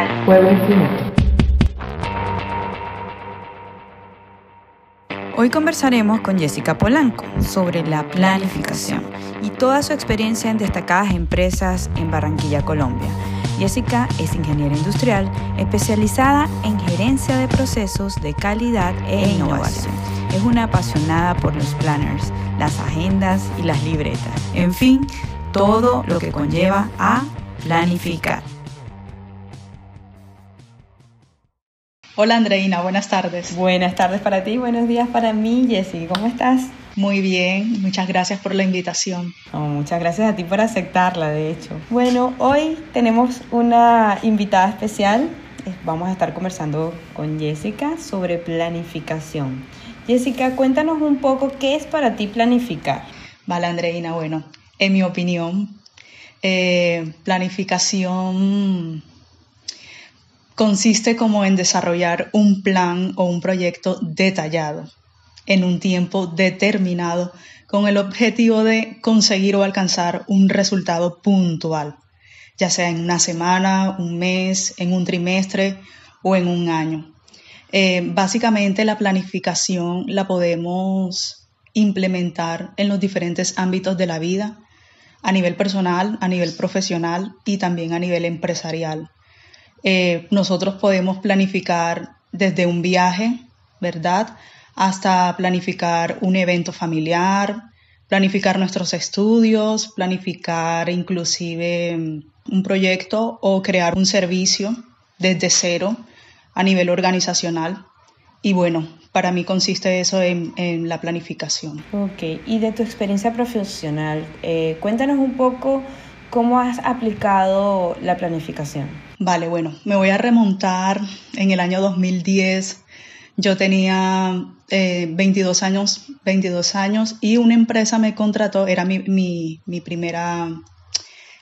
al pueblo infinito. Hoy conversaremos con Jessica Polanco sobre la planificación y toda su experiencia en destacadas empresas en Barranquilla, Colombia. Jessica es ingeniera industrial especializada en gerencia de procesos de calidad e innovación. Es una apasionada por los planners, las agendas y las libretas. En fin, todo lo que conlleva a planificar. Hola Andreina, buenas tardes. Buenas tardes para ti, buenos días para mí, Jessy. ¿Cómo estás? Muy bien, muchas gracias por la invitación. muchas gracias a ti por aceptarla, de hecho. Bueno, hoy tenemos una invitada especial. Vamos a estar conversando con Jessica sobre planificación. Jessica, cuéntanos un poco qué es para ti planificar. Vale, Andreina, bueno, en mi opinión, eh, planificación consiste como en desarrollar un plan o un proyecto detallado en un tiempo determinado con el objetivo de conseguir o alcanzar un resultado puntual, ya sea en una semana, un mes, en un trimestre o en un año. Eh, básicamente la planificación la podemos implementar en los diferentes ámbitos de la vida, a nivel personal, a nivel profesional y también a nivel empresarial. Eh, nosotros podemos planificar desde un viaje, ¿verdad? Hasta planificar un evento familiar, planificar nuestros estudios, planificar inclusive mm, un proyecto o crear un servicio desde cero a nivel organizacional. Y bueno, para mí consiste eso en, la planificación. Ok, y de tu experiencia profesional, eh, cuéntanos un poco cómo has aplicado la planificación. Vale, bueno, me voy a remontar en el año 2010. Yo tenía 22 eh, años, 22 años y una empresa me contrató, era mi, mi, primera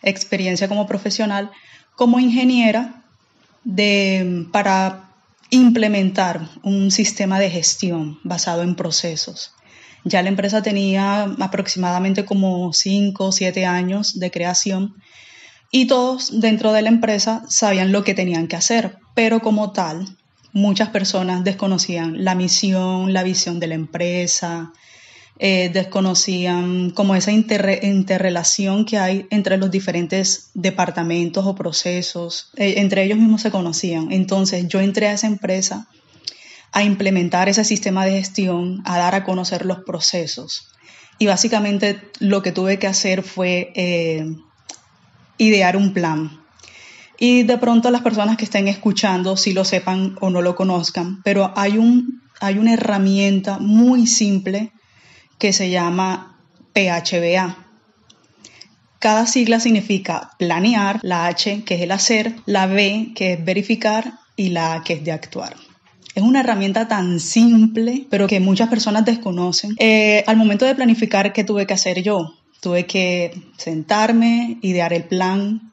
experiencia como profesional, como ingeniera de, para implementar un sistema de gestión basado en procesos. Ya la empresa tenía aproximadamente como 5 o 7 años de creación y todos dentro de la empresa sabían lo que tenían que hacer, pero como tal, muchas personas desconocían la misión, la visión de la empresa, eh, desconocían como esa interrelación que hay entre los diferentes departamentos o procesos, eh, entre ellos mismos se conocían. Entonces yo entré a esa empresa a implementar ese sistema de gestión, a dar a conocer los procesos. Y básicamente lo que tuve que hacer fue eh, idear un plan. Y de pronto las personas que estén escuchando, si lo sepan o no lo conozcan, pero hay, un, hay una herramienta muy simple que se llama PHBA. Cada sigla significa planear, la H que es el hacer, la B que es verificar y la A que es de actuar. Es una herramienta tan simple, pero que muchas personas desconocen. Eh, al momento de planificar, ¿qué tuve que hacer yo? Tuve que sentarme, idear el plan,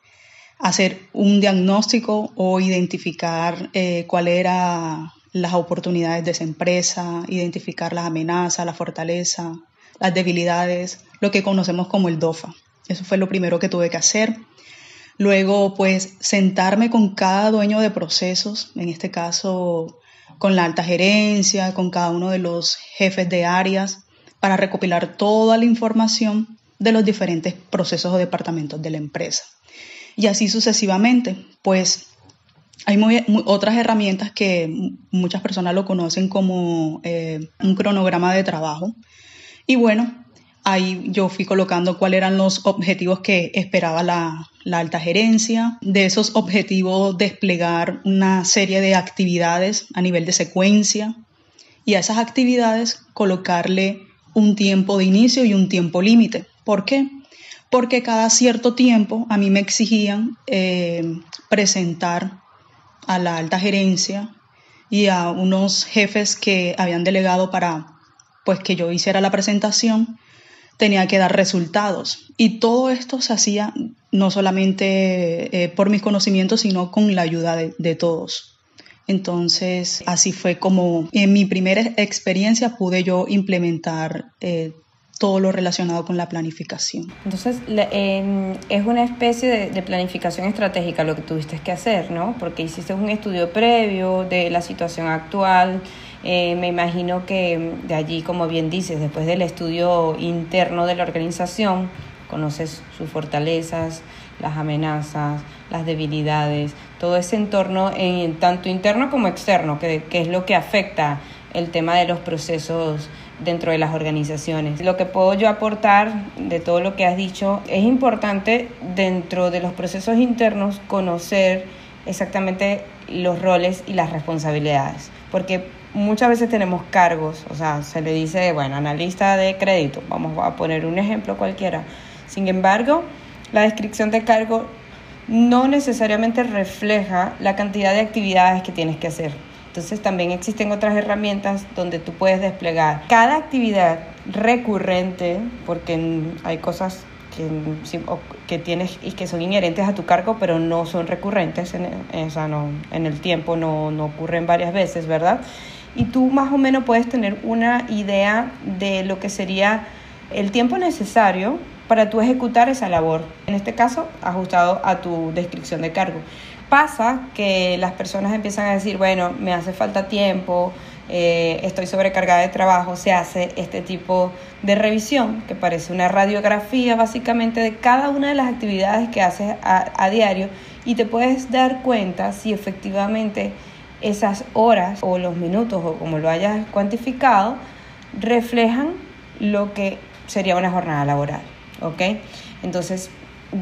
hacer un diagnóstico o identificar eh, cuáles eran las oportunidades de esa empresa, identificar las amenazas, la fortaleza, las debilidades, lo que conocemos como el DOFA. Eso fue lo primero que tuve que hacer. Luego, pues, sentarme con cada dueño de procesos, en este caso con la alta gerencia, con cada uno de los jefes de áreas, para recopilar toda la información de los diferentes procesos o departamentos de la empresa. Y así sucesivamente, pues hay otras herramientas que muchas personas lo conocen como eh, un cronograma de trabajo. Y bueno, ahí yo fui colocando cuáles eran los objetivos que esperaba la, la alta gerencia. De esos objetivos desplegar una serie de actividades a nivel de secuencia y a esas actividades colocarle un tiempo de inicio y un tiempo límite. ¿Por qué? Porque cada cierto tiempo a mí me exigían eh, presentar a la alta gerencia y a unos jefes que habían delegado para pues que yo hiciera la presentación, tenía que dar resultados. Y todo esto se hacía no solamente eh, por mis conocimientos, sino con la ayuda de, todos. Entonces, así fue como en mi primera experiencia pude yo implementar eh, todo lo relacionado con la planificación. Entonces, es una especie de, planificación estratégica lo que tuviste que hacer, ¿no? Porque hiciste un estudio previo de la situación actual. Eh, me imagino que de allí, como bien dices, después del estudio interno de la organización, conoces sus fortalezas, las amenazas, las debilidades, todo ese entorno en tanto interno como externo, que es lo que afecta el tema de los procesos dentro de las organizaciones. Lo que puedo yo aportar de todo lo que has dicho, es importante dentro de los procesos internos conocer exactamente los roles y las responsabilidades, porque muchas veces tenemos cargos, o sea, se le dice, bueno, analista de crédito, vamos a poner un ejemplo cualquiera. Sin embargo, la descripción de cargo no necesariamente refleja la cantidad de actividades que tienes que hacer. Entonces también existen otras herramientas donde tú puedes desplegar cada actividad recurrente, porque hay cosas que, tienes y que son inherentes a tu cargo, pero no son recurrentes, en, no, en el tiempo no, no ocurren varias veces, ¿verdad? Y tú más o menos puedes tener una idea de lo que sería el tiempo necesario para tú ejecutar esa labor, en este caso ajustado a tu descripción de cargo. Pasa que las personas empiezan a decir, bueno, me hace falta tiempo, eh, estoy sobrecargada de trabajo, se hace este tipo de revisión, que parece una radiografía básicamente de cada una de las actividades que haces a, diario y te puedes dar cuenta si efectivamente esas horas o los minutos o como lo hayas cuantificado reflejan lo que sería una jornada laboral. ¿ok? Entonces,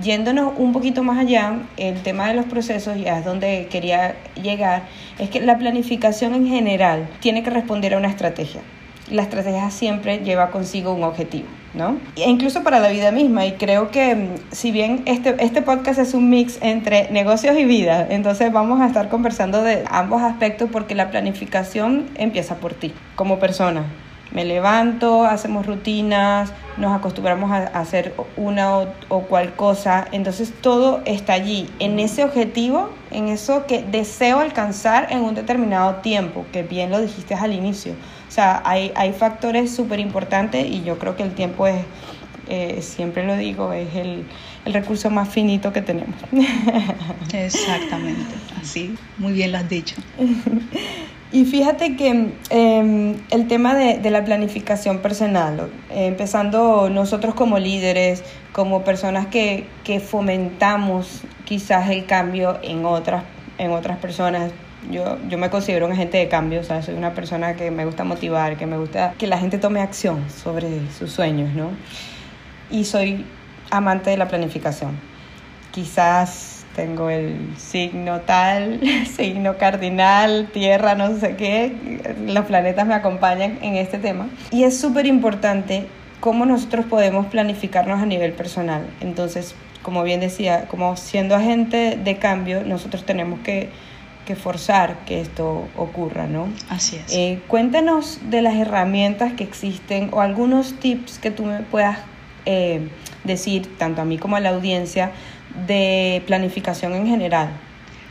yéndonos un poquito más allá, el tema de los procesos, ya es donde quería llegar, es que la planificación en general tiene que responder a una estrategia. La estrategia siempre lleva consigo un objetivo, ¿no? E incluso para la vida misma. Y creo que mm, si bien este, este podcast es un mix entre negocios y vida, entonces vamos a estar conversando de ambos aspectos porque la planificación empieza por ti, como persona, me levanto, hacemos rutinas, nos acostumbramos a hacer una o, cual cosa, entonces todo está allí, en ese objetivo, en eso que deseo alcanzar en un determinado tiempo, que bien lo dijiste al inicio. O sea, hay, hay factores súper importantes y yo creo que el tiempo es, eh, siempre lo digo, es el, el recurso más finito que tenemos. Exactamente, así, muy bien lo has dicho. Y fíjate que em, el tema de, la planificación personal, empezando nosotros como líderes, como personas que, fomentamos quizás el cambio en otras, en otras personas, yo, yo me considero un agente de cambio, o sea, soy una persona que me gusta motivar, que me gusta que la gente tome acción sobre sus sueños, ¿no? Y soy amante de la planificación. Quizás tengo el signo tal, signo cardinal, tierra, no sé qué, los planetas me acompañan en este tema. Y es súper importante cómo nosotros podemos planificarnos a nivel personal. Entonces, como bien decía, como siendo agente de cambio, nosotros tenemos que, que forzar que esto ocurra, ¿no? Así es. Eh, cuéntanos de las herramientas que existen o algunos tips que tú me puedas eh, decir, tanto a mí como a la audiencia, de planificación en general?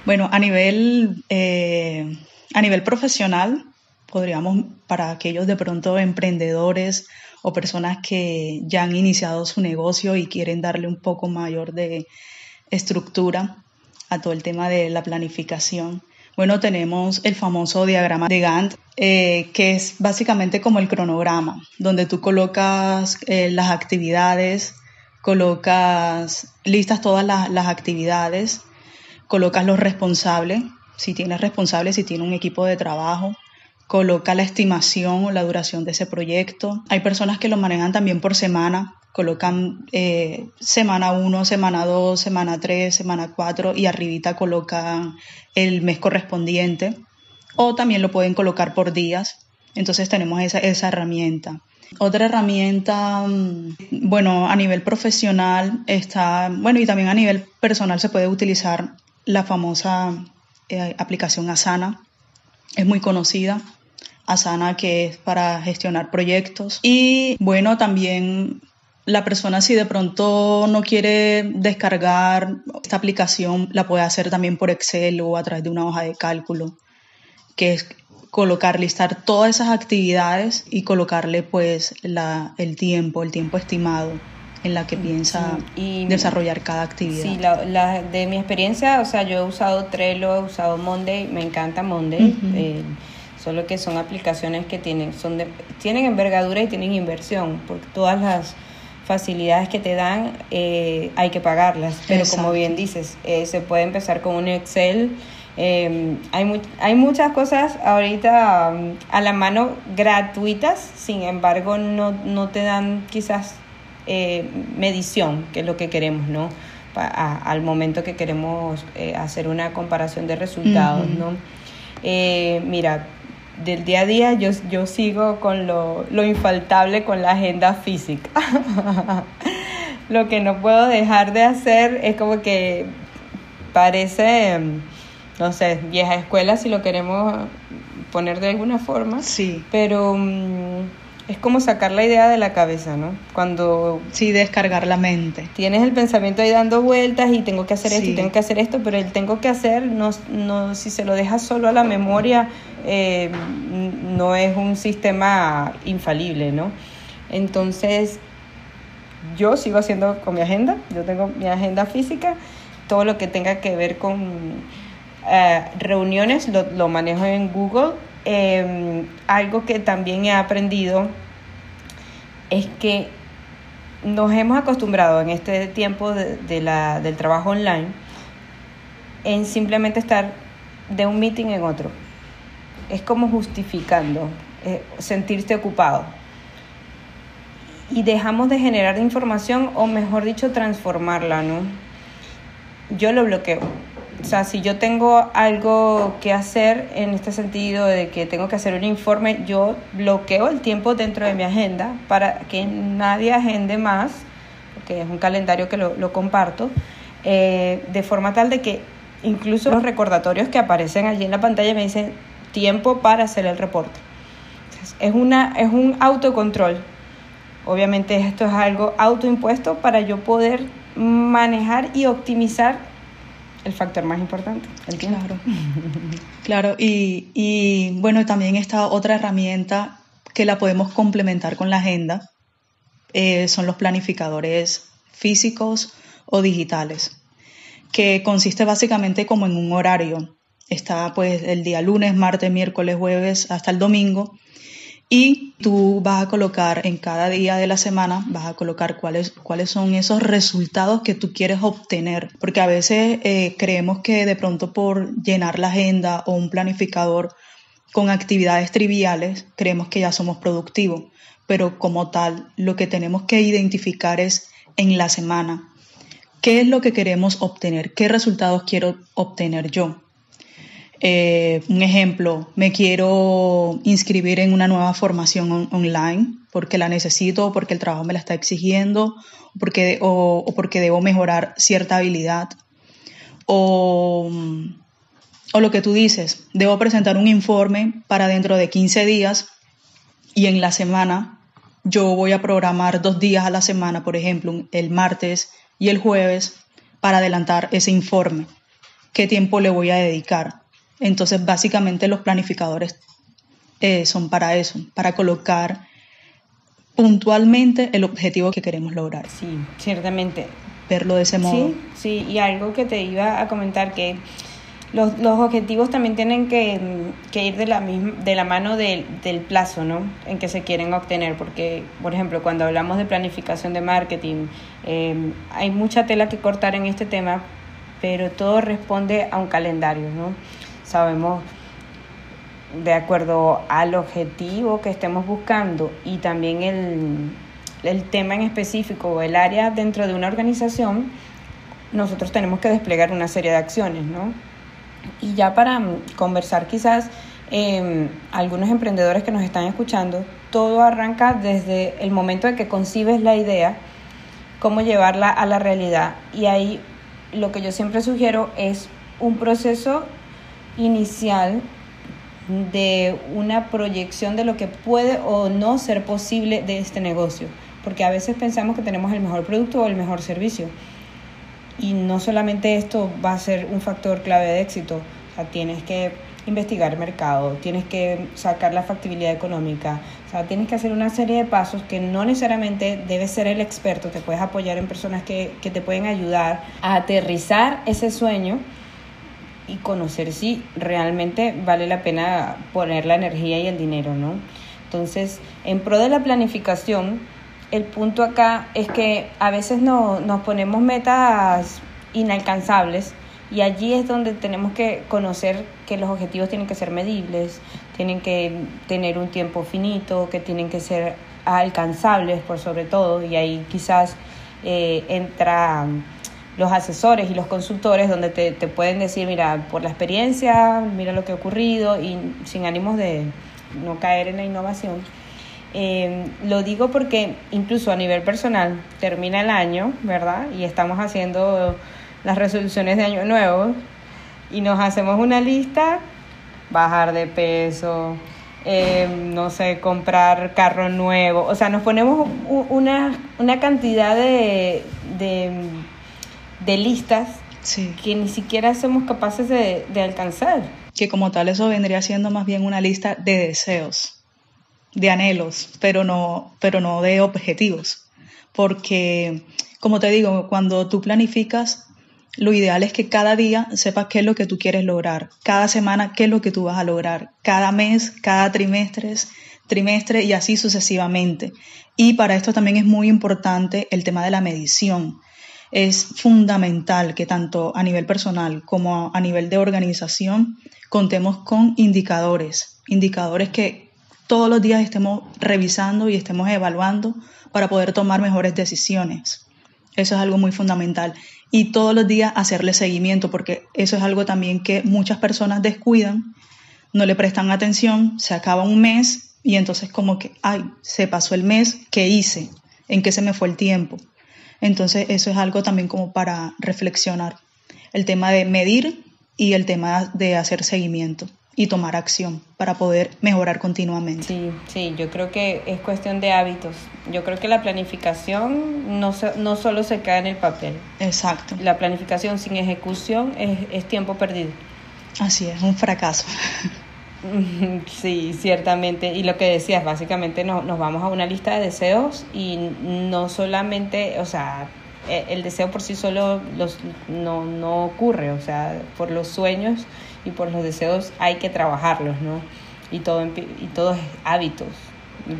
Bueno, a nivel, eh, a nivel profesional, podríamos, para aquellos de pronto emprendedores o personas que ya han iniciado su negocio y quieren darle un poco mayor de estructura a todo el tema de la planificación. Bueno, tenemos el famoso diagrama de Gantt, eh, que es básicamente como el cronograma, donde tú colocas eh, las actividades, colocas, listas todas las, actividades, colocas los responsables, si tienes responsables, si tiene un equipo de trabajo, coloca la estimación o la duración de ese proyecto. Hay personas que lo manejan también por semana, colocan eh, semana 1, semana 2, semana 3, semana 4 y arribita colocan el mes correspondiente o también lo pueden colocar por días. Entonces tenemos esa, esa herramienta. Otra herramienta, mm, bueno, a nivel profesional está, bueno, y también a nivel personal se puede utilizar la famosa eh, aplicación Asana. Es muy conocida. Asana que es para gestionar proyectos. Y bueno, también la persona si de pronto no quiere descargar esta aplicación, la puede hacer también por Excel o a través de una hoja de cálculo, que es colocar, listar todas esas actividades y colocarle pues la, el tiempo, el tiempo estimado en la que piensa desarrollar cada actividad. Sí, la, de mi experiencia, o sea, yo he usado Trello, he usado Monday, me encanta Monday, eh, solo que son aplicaciones que tienen, son de, tienen envergadura y tienen inversión, porque todas las facilidades que te dan eh, hay que pagarlas, pero como bien dices, eh, se puede empezar con un Excel. Hay, hay muchas cosas ahorita um, a la mano gratuitas, sin embargo no, no te dan quizás eh, medición, que es lo que queremos, ¿no? al momento que queremos eh, hacer una comparación de resultados, ¿no? Eh, mira, del día a día yo, yo sigo con lo, lo infaltable con la agenda física. lo que no puedo dejar de hacer es como que parece, no sé, vieja escuela si lo queremos poner de alguna forma. Sí. Pero... Mm, es como sacar la idea de la cabeza, ¿no? Cuando... Sí, descargar la mente. Tienes el pensamiento ahí dando vueltas y tengo que hacer esto y tengo que hacer esto, pero el tengo que hacer, no, no, si se lo dejas solo a la memoria, eh, no es un sistema infalible, ¿no? Entonces, yo sigo haciendo con mi agenda, yo tengo mi agenda física, todo lo que tenga que ver con eh, reuniones lo, lo manejo en Google Em, algo que también he aprendido es que nos hemos acostumbrado en este tiempo de, la, del trabajo online en simplemente estar de un meeting en otro. Es como justificando, eh, sentirse ocupado. Y dejamos de generar información o mejor dicho transformarla, ¿no? Yo lo bloqueo o sea, si yo tengo algo que hacer en este sentido de que tengo que hacer un informe, yo bloqueo el tiempo dentro de mi agenda para que nadie agende más, porque es un calendario que lo, comparto, eh, de forma tal de que incluso los recordatorios que aparecen allí en la pantalla me dicen tiempo para hacer el reporte. es, una, es un autocontrol. Obviamente esto es algo autoimpuesto para yo poder manejar y optimizar el factor más importante, el tiempo. Claro, claro y, y bueno, también está otra herramienta que la podemos complementar con la agenda, eh, son los planificadores físicos o digitales, que consiste básicamente como en un horario. Está pues el día lunes, martes, miércoles, jueves hasta el domingo y tú vas a colocar en cada día de la semana, vas a colocar cuáles, cuáles son esos resultados que tú quieres obtener, porque a veces eh, creemos que de pronto por llenar la agenda o un planificador con actividades triviales, creemos que ya somos productivos, pero como tal, lo que tenemos que identificar es en la semana, qué es lo que queremos obtener, qué resultados quiero obtener yo. Eh, un ejemplo, me quiero inscribir en una nueva formación online porque la necesito porque el trabajo me la está exigiendo o porque, o, porque debo mejorar cierta habilidad. O, o lo que tú dices, debo presentar un informe para dentro de 15 días y en la semana yo voy a programar dos días a la semana, por ejemplo, el martes y el jueves, para adelantar ese informe. ¿Qué tiempo le voy a dedicar? Entonces, básicamente los planificadores eh, son para eso, para colocar puntualmente el objetivo que queremos lograr. Sí, ciertamente. Verlo de ese modo. Sí, sí, y algo que te iba a comentar que los, objetivos también tienen que, ir de la, de la mano del, plazo ¿no? en que se quieren obtener, porque, por ejemplo, cuando hablamos de planificación de marketing, eh, hay mucha tela que cortar en este tema, pero todo responde a un calendario, ¿no? Sabemos de acuerdo al objetivo que estemos buscando y también el, tema en específico o el área dentro de una organización, nosotros tenemos que desplegar una serie de acciones, ¿no? Y ya para conversar quizás eh, algunos emprendedores que nos están escuchando, todo arranca desde el momento de que concibes la idea, cómo llevarla a la realidad. Y ahí lo que yo siempre sugiero es un proceso inicial de una proyección de lo que puede o no ser posible de este negocio, porque a veces pensamos que tenemos el mejor producto o el mejor servicio. Y no solamente esto va a ser un factor clave de éxito, o sea, tienes que investigar mercado, tienes que sacar la factibilidad económica, o sea, tienes que hacer una serie de pasos que no necesariamente debes ser el experto, te puedes apoyar en personas que, que te pueden ayudar a aterrizar ese sueño y conocer si realmente vale la pena poner la energía y el dinero, ¿no? Entonces, en pro de la planificación, el punto acá es que a veces no, nos ponemos metas inalcanzables y allí es donde tenemos que conocer que los objetivos tienen que ser medibles, tienen que tener un tiempo finito, que tienen que ser alcanzables por sobre todo, y ahí quizás eh, entra los asesores y los consultores donde te, te, pueden decir, mira, por la experiencia, mira lo que ha ocurrido y sin ánimos de no caer en la innovación. Eh, lo digo porque incluso a nivel personal termina el año, ¿verdad? Y estamos haciendo las resoluciones de año nuevo y nos hacemos una lista, bajar de peso, eh, no sé, comprar carro nuevo, o sea, nos ponemos una, una cantidad de, de, listas que ni siquiera somos capaces de, de alcanzar. Que como tal eso vendría siendo más bien una lista de deseos, de anhelos, pero no, pero no de objetivos. Porque, como te digo, cuando tú planificas lo ideal es que cada día sepas qué es lo que tú quieres lograr, cada semana qué es lo que tú vas a lograr, cada mes, cada trimestre, trimestre y así sucesivamente. Y para esto también es muy importante el tema de la medición. Es fundamental que tanto a nivel personal como a nivel de organización contemos con indicadores, indicadores que todos los días estemos revisando y estemos evaluando para poder tomar mejores decisiones. Eso es algo muy fundamental y todos los días hacerle seguimiento, porque eso es algo también que muchas personas descuidan, no le prestan atención, se acaba un mes y entonces como que, ay, se pasó el mes, ¿qué hice? ¿En qué se me fue el tiempo? Entonces eso es algo también como para reflexionar. El tema de medir y el tema de hacer seguimiento y tomar acción para poder mejorar continuamente. Sí, sí, yo creo que es cuestión de hábitos. Yo creo que la planificación no, no solo se cae en el papel. Exacto. La planificación sin ejecución es, es tiempo perdido. Así es, un fracaso. Sí, ciertamente. Y lo que decías, básicamente nos, nos vamos a una lista de deseos y no solamente, o sea, e, el deseo por sí solo los, no, no ocurre, o sea, por los sueños y por los deseos hay que trabajarlos, ¿no? Y todo, y todos hábitos,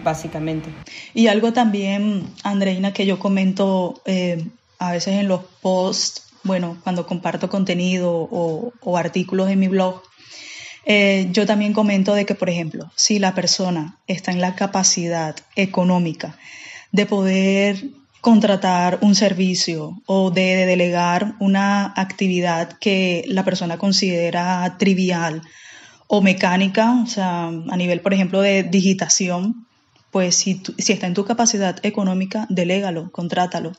básicamente. Y algo también, Andreina, que yo comento eh, a veces en los posts, bueno, cuando comparto contenido o, o artículos en mi blog, eh, yo también comento de que, por ejemplo, si la persona está en la capacidad económica de poder contratar un servicio o de delegar una actividad que la persona considera trivial o mecánica, o sea, a nivel, por ejemplo, de digitación, pues si, si está en tu capacidad económica, delégalo, contrátalo,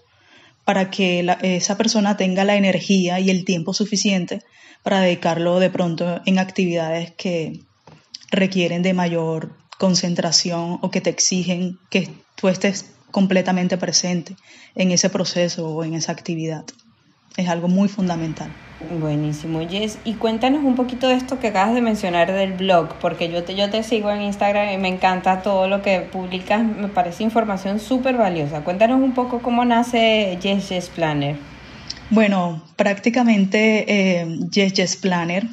para que esa persona tenga la energía y el tiempo suficiente para dedicarlo de pronto en actividades que requieren de mayor concentración o que te exigen que tú estés completamente presente en ese proceso o en esa actividad. Es algo muy fundamental. Buenísimo, Jess. Y cuéntanos un poquito de esto que acabas de mencionar del blog, porque yo te, yo te sigo en Instagram y me encanta todo lo que publicas, me parece información súper valiosa. Cuéntanos un poco cómo nace Yes Yes Planner. Bueno, prácticamente eh, Yes Yes Planner,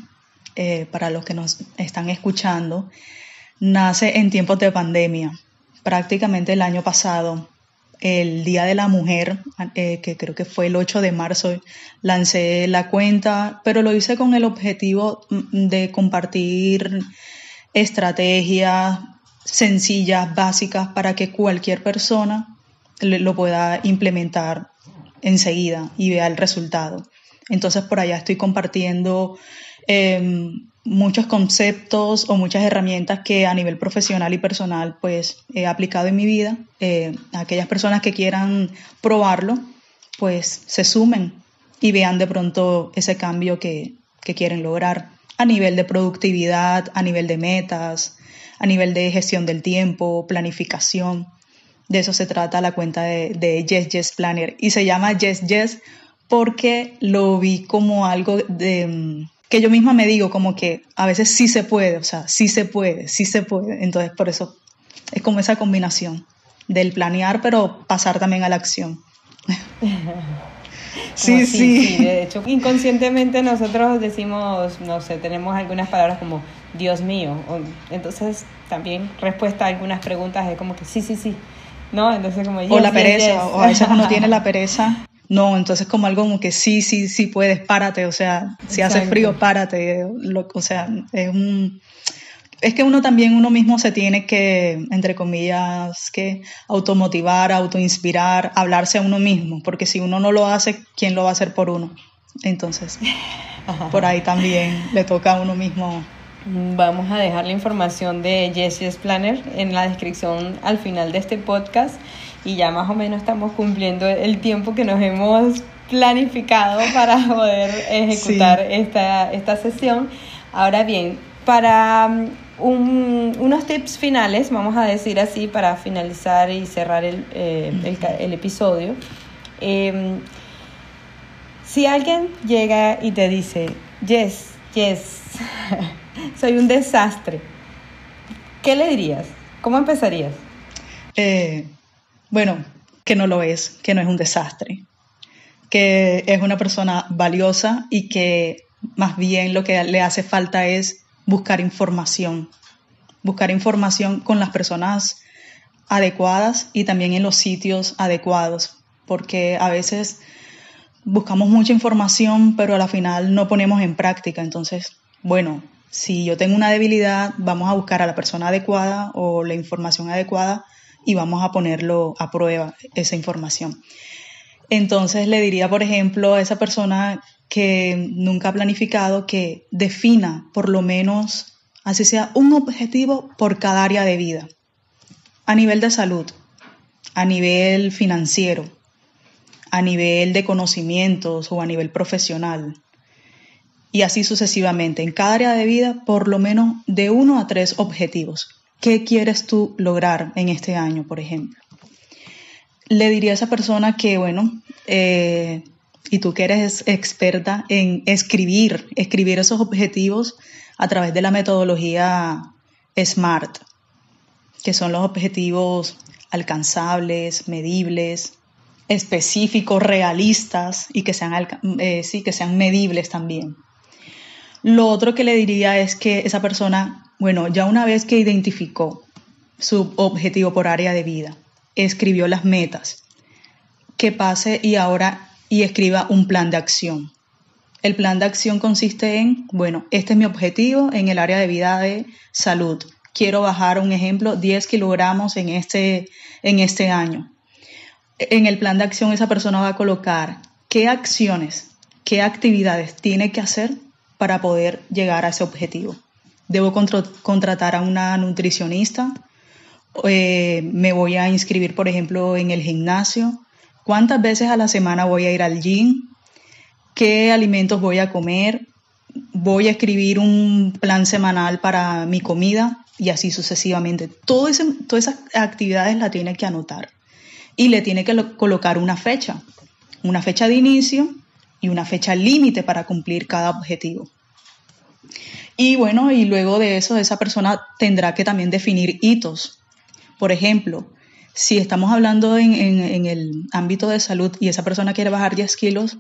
eh, para los que nos están escuchando, nace en tiempos de pandemia prácticamente el año pasado, el Día de la Mujer, eh, que creo que fue el 8 de marzo, lancé la cuenta, pero lo hice con el objetivo mm, de compartir estrategias sencillas, básicas, para que cualquier persona lo pueda implementar enseguida y vea el resultado. Entonces por allá estoy compartiendo em, muchos conceptos o muchas herramientas que a nivel profesional y personal pues he aplicado en mi vida. Eh, aquellas personas que quieran probarlo pues se sumen y vean de pronto ese cambio que, quieren lograr a nivel de productividad, a nivel de metas, a nivel de gestión del tiempo, planificación. De eso se trata la cuenta de, de Yes Yes Planner y se llama Yes Yes porque lo vi como algo de que yo misma me digo como que a veces sí se puede, o sea, sí se puede, sí se puede. Entonces, por eso es como esa combinación del planear, pero pasar también a la acción. sí, sí, De hecho, inconscientemente nosotros decimos, no sé, tenemos algunas palabras como Dios mío. entonces, también respuesta a algunas preguntas es como que sí, sí, sí. ¿No? Entonces, como, o la pereza, o a veces uno tiene la pereza no, entonces como algo como que sí, sí, sí puedes, párate, o sea, si hace frío, párate, o sea, es un... Es que uno también, uno mismo se tiene que, entre comillas, que automotivar, autoinspirar, hablarse a uno mismo, porque si uno no lo hace, ¿quién lo va a hacer por uno? Entonces, por ahí también le toca a uno mismo. Vamos a dejar la información de Jessie Planner en la descripción al final de este podcast y ya más o menos estamos cumpliendo el tiempo que nos hemos planificado para poder ejecutar esta, esta sesión. Ahora bien, para um, unos tips finales, vamos a decir así, para finalizar y cerrar el, eh, el, episodio. Em, si alguien llega y te dice, yes, yes, soy un desastre, ¿qué le dirías? ¿Cómo empezarías? Eh, bueno, que no lo es, que no es un desastre, que es una persona valiosa y que más bien lo que le hace falta es buscar información, buscar información con las personas adecuadas y también en los sitios adecuados, porque a veces buscamos mucha información, pero a la final no ponemos en práctica. Entonces, bueno, si yo tengo una debilidad, vamos a buscar a la persona adecuada o la información adecuada y vamos a ponerlo a prueba, esa información. Entonces le diría, por ejemplo, a esa persona que nunca ha planificado que defina por lo menos, así sea, un objetivo por cada área de vida, a nivel de salud, a nivel financiero, a nivel de conocimientos o a nivel profesional. Y así sucesivamente, en cada área de vida, por lo menos de uno a tres objetivos ¿Qué quieres tú lograr en este año, por ejemplo? Le diría a esa persona que, bueno, eh, y tú que eres experta en escribir, escribir esos objetivos a través de la metodología SMART, que son los objetivos alcanzables, medibles, específicos, realistas y que sean, eh, sí, que sean medibles también. Lo otro que le diría es que esa persona bueno, ya una vez que identificó su objetivo por área de vida, escribió las metas, que pase y ahora y escriba un plan de acción. El plan de acción consiste en, bueno, este es mi objetivo en el área de vida de salud. Quiero bajar, un ejemplo, 10 kilogramos en este, en este año. En el plan de acción esa persona va a colocar qué acciones, qué actividades tiene que hacer para poder llegar a ese objetivo debo contratar a una nutricionista, eh, me voy a inscribir, por ejemplo, en el gimnasio, cuántas veces a la semana voy a ir al gym, qué alimentos voy a comer, voy a escribir un plan semanal para mi comida y así sucesivamente. todas esas actividades la tiene que anotar y le tiene que colocar una fecha, una fecha de inicio y una fecha límite para cumplir cada objetivo. Y bueno, y luego de eso, esa persona tendrá que también definir hitos. Por ejemplo, si estamos hablando en, el ámbito de salud y esa persona quiere bajar 10 kilos,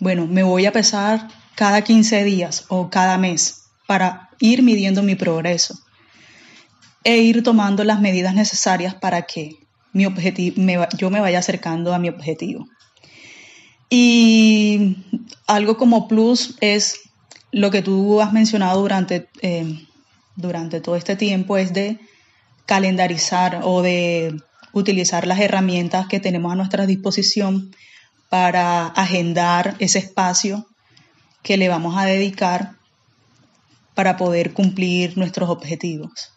bueno, me voy a pesar cada 15 días o cada mes para ir midiendo mi progreso e ir tomando las medidas necesarias para que mi objetivo, yo me vaya acercando a mi objetivo. Y algo como plus es lo que tú has mencionado durante, eh, durante todo este tiempo es de calendarizar o de utilizar las herramientas que tenemos a nuestra disposición para agendar ese espacio que le vamos a dedicar para poder cumplir nuestros objetivos.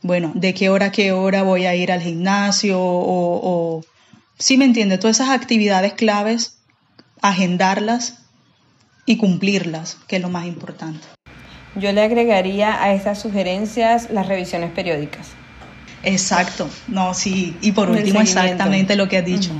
Bueno, de qué hora a qué hora voy a ir al gimnasio o, o si me entiende, todas esas actividades claves, agendarlas y cumplirlas, que es lo más importante. Yo le agregaría a estas sugerencias las revisiones periódicas. Exacto, no, sí, y por último exactamente lo que has dicho.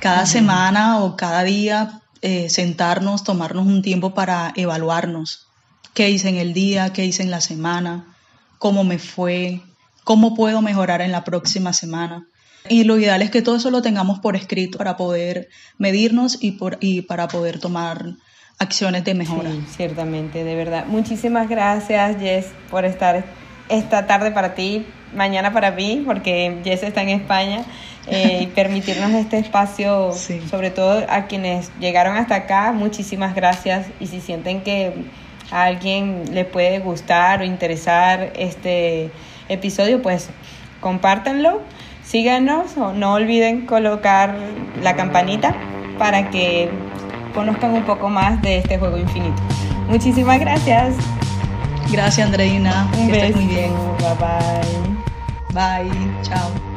Cada semana o cada día eh, sentarnos, tomarnos un tiempo para evaluarnos. ¿Qué hice en el día? ¿Qué hice en la semana? ¿Cómo me fue? ¿Cómo puedo mejorar en la próxima semana? Y lo ideal es que todo eso lo tengamos por escrito para poder medirnos y, por, y para poder tomar acciones de mejora. Sí, ciertamente, de verdad. Muchísimas gracias, Jess, por estar esta tarde para ti, mañana para mí, porque Jess está en España, eh, y permitirnos este espacio, sobre todo a quienes llegaron hasta acá, muchísimas gracias. Y si sienten que a alguien le puede gustar o interesar este episodio, pues compártanlo, síganos o no olviden colocar la campanita para que conozcan un poco más de este juego infinito. Muchísimas gracias. Gracias, Andreina. Un beso. muy bien. Bye bye. Bye. Chao.